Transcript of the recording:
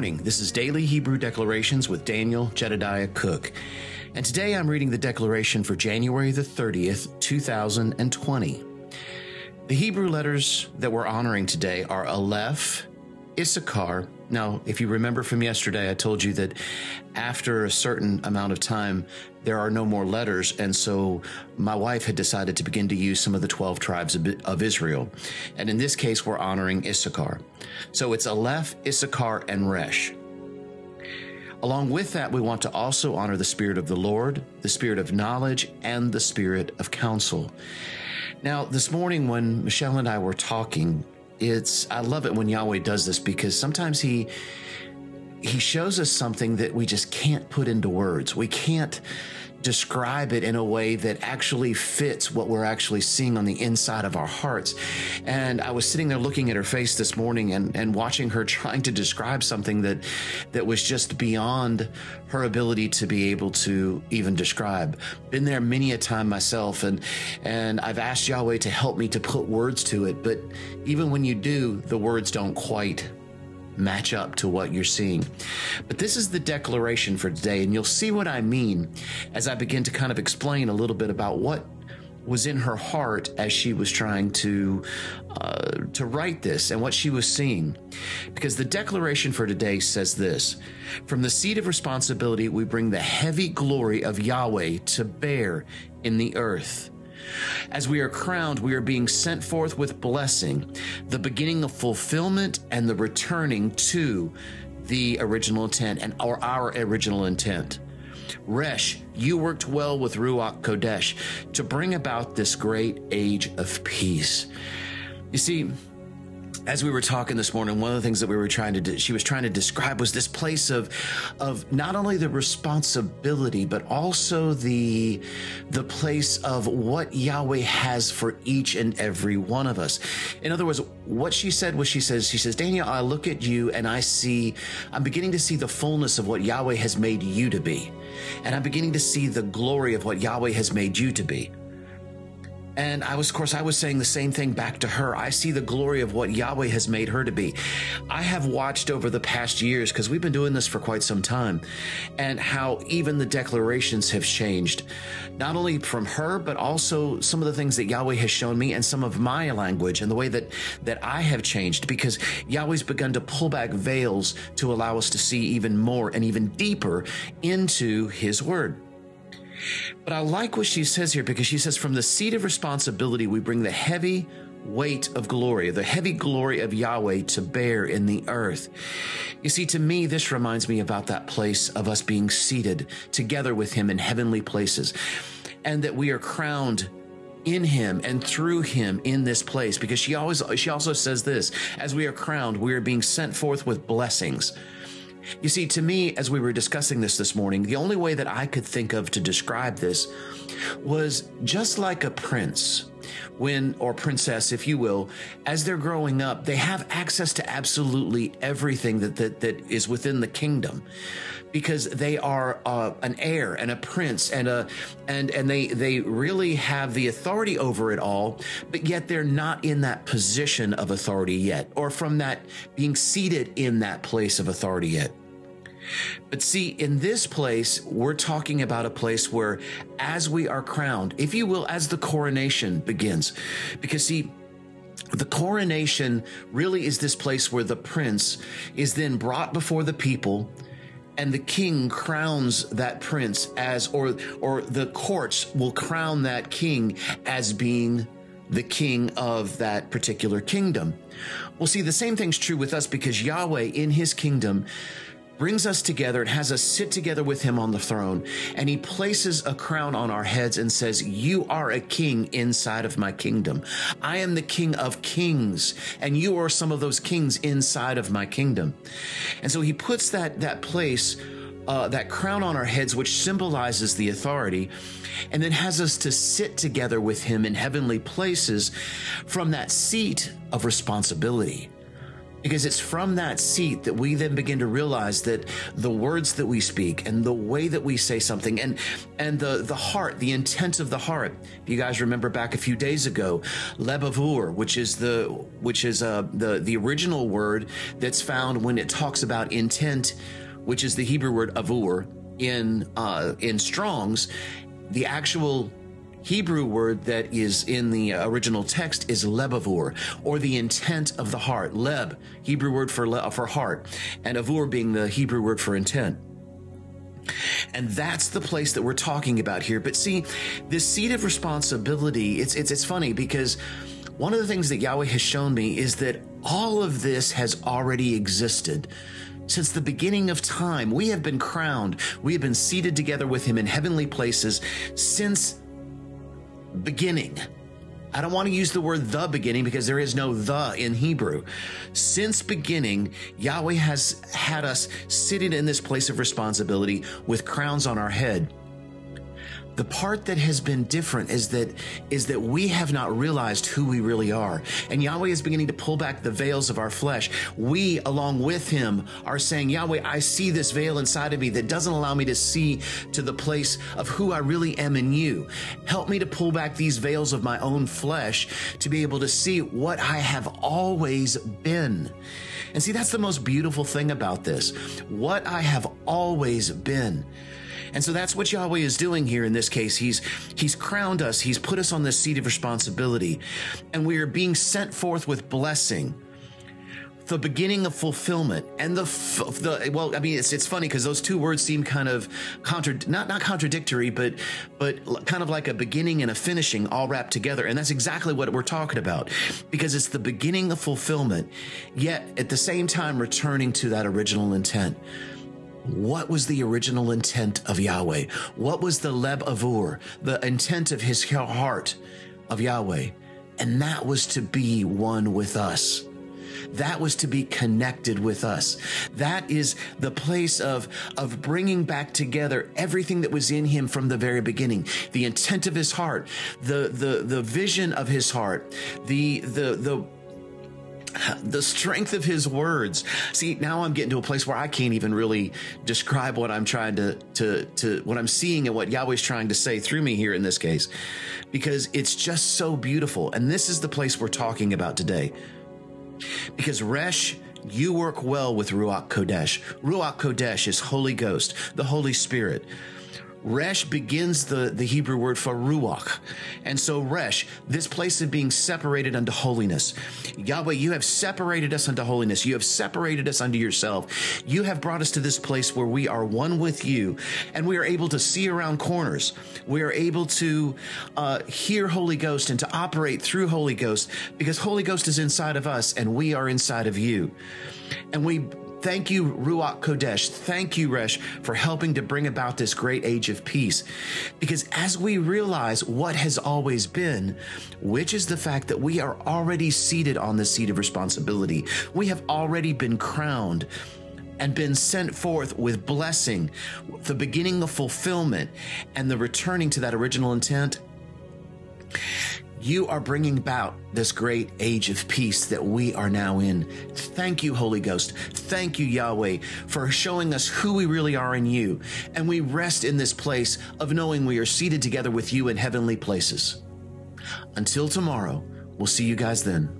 morning. This is Daily Hebrew Declarations with Daniel Jedediah Cook. And today I'm reading the declaration for January the 30th, 2020. The Hebrew letters that we're honoring today are Aleph, Issachar. Now, if you remember from yesterday, I told you that after a certain amount of time, there are no more letters. And so my wife had decided to begin to use some of the 12 tribes of, Israel. And in this case, we're honoring Issachar. So it's Aleph, Issachar, and Resh. Along with that, we want to also honor the Spirit of the Lord, the Spirit of knowledge, and the Spirit of counsel. Now, this morning when Michelle and I were talking, it's I love it when Yahweh does this because sometimes he he shows us something that we just can't put into words. We can't describe it in a way that actually fits what we're actually seeing on the inside of our hearts. And I was sitting there looking at her face this morning and, and watching her trying to describe something that that was just beyond her ability to be able to even describe. Been there many a time myself and and I've asked Yahweh to help me to put words to it, but even when you do, the words don't quite match up to what you're seeing. But this is the declaration for today, and you'll see what I mean as I begin to kind of explain a little bit about what was in her heart as she was trying to uh, to write this and what she was seeing because the declaration for today says this from the seat of responsibility we bring the heavy glory of Yahweh to bear in the earth as we are crowned, we are being sent forth with blessing, the beginning of fulfillment and the returning to the original intent and our original intent. Resh, you worked well with Ruach Kodesh to bring about this great age of peace. You see, as we were talking this morning, one of the things that we were trying to, she was trying to describe was this place of, of not only the responsibility, but also the, the place of what Yahweh has for each and every one of us. In other words, what she said was she says, she says, Daniel, I look at you and I see, I'm beginning to see the fullness of what Yahweh has made you to be. And I'm beginning to see the glory of what Yahweh has made you to be. And I was, of course, I was saying the same thing back to her. I see the glory of what Yahweh has made her to be. I have watched over the past years, because we've been doing this for quite some time, and how even the declarations have changed, not only from her, but also some of the things that Yahweh has shown me and some of my language and the way that, that I have changed, because Yahweh's begun to pull back veils to allow us to see even more and even deeper into His Word. But I like what she says here because she says, from the seat of responsibility, we bring the heavy weight of glory, the heavy glory of Yahweh to bear in the earth. You see, to me, this reminds me about that place of us being seated together with Him in heavenly places and that we are crowned in him and through him in this place because she always she also says this as we are crowned we are being sent forth with blessings you see, to me, as we were discussing this this morning, the only way that I could think of to describe this was just like a prince when, or princess, if you will, as they're growing up, they have access to absolutely everything that, that, that is within the kingdom because they are uh, an heir and a prince and a and and they they really have the authority over it all but yet they're not in that position of authority yet or from that being seated in that place of authority yet but see, in this place, we're talking about a place where, as we are crowned, if you will, as the coronation begins, because see, the coronation really is this place where the prince is then brought before the people and the king crowns that prince as or or the courts will crown that king as being the king of that particular kingdom. Well, see, the same thing's true with us because Yahweh in his kingdom brings us together and has us sit together with him on the throne. And he places a crown on our heads and says, You are a king inside of my kingdom. I am the king of kings, and you are some of those kings inside of my kingdom. And so he puts that, that place. Uh, that crown on our heads, which symbolizes the authority, and then has us to sit together with Him in heavenly places from that seat of responsibility Because it's from that seat that we then begin to realize that the words that we speak and the way that we say something and and the the heart, the intent of the heart. If you guys remember back a few days ago, lebavur, which is the which is uh, the the original word that's found when it talks about intent, which is the Hebrew word avur in uh, in Strong's. The actual Hebrew word that is in the original text is lebavur, or the intent of the heart. Leb, Hebrew word for le- for heart, and avur being the Hebrew word for intent. And that's the place that we're talking about here. But see, this seat of responsibility, it's it's it's funny because one of the things that Yahweh has shown me is that all of this has already existed. Since the beginning of time, we have been crowned. We have been seated together with him in heavenly places since beginning. I don't want to use the word the beginning because there is no the in Hebrew. Since beginning, Yahweh has had us sitting in this place of responsibility with crowns on our head. The part that has been different is that is that we have not realized who we really are. And Yahweh is beginning to pull back the veils of our flesh. We, along with him, are saying, Yahweh, I see this veil inside of me that doesn't allow me to see to the place of who I really am in you. Help me to pull back these veils of my own flesh to be able to see what I have always been. And see, that's the most beautiful thing about this. What I have always been. And so that's what Yahweh is doing here in this case. He's he's crowned us. He's put us on this seat of responsibility, and we are being sent forth with blessing. The beginning of fulfillment and the the well, I mean, it's it's funny because those two words seem kind of contra not not contradictory, but but kind of like a beginning and a finishing all wrapped together, and that's exactly what we're talking about because it's the beginning of fulfillment, yet at the same time returning to that original intent. What was the original intent of Yahweh? What was the Leb Avur, the intent of his heart of Yahweh? And that was to be one with us. That was to be connected with us. That is the place of, of bringing back together everything that was in him from the very beginning. The intent of his heart, the, the, the vision of his heart, the, the, the, the strength of his words. See, now I'm getting to a place where I can't even really describe what I'm trying to, to, to, what I'm seeing and what Yahweh's trying to say through me here in this case, because it's just so beautiful. And this is the place we're talking about today. Because Resh, you work well with Ruach Kodesh. Ruach Kodesh is Holy Ghost, the Holy Spirit. Resh begins the, the Hebrew word for ruach. And so Resh, this place of being separated unto holiness. Yahweh, you have separated us unto holiness. You have separated us unto yourself. You have brought us to this place where we are one with you and we are able to see around corners. We are able to uh, hear Holy Ghost and to operate through Holy Ghost because Holy Ghost is inside of us and we are inside of you. And we Thank you, Ruach Kodesh. Thank you, Resh, for helping to bring about this great age of peace. Because as we realize what has always been, which is the fact that we are already seated on the seat of responsibility, we have already been crowned and been sent forth with blessing, the beginning of fulfillment, and the returning to that original intent you are bringing about this great age of peace that we are now in. Thank you, Holy Ghost. Thank you, Yahweh, for showing us who we really are in you. And we rest in this place of knowing we are seated together with you in heavenly places. Until tomorrow, we'll see you guys then.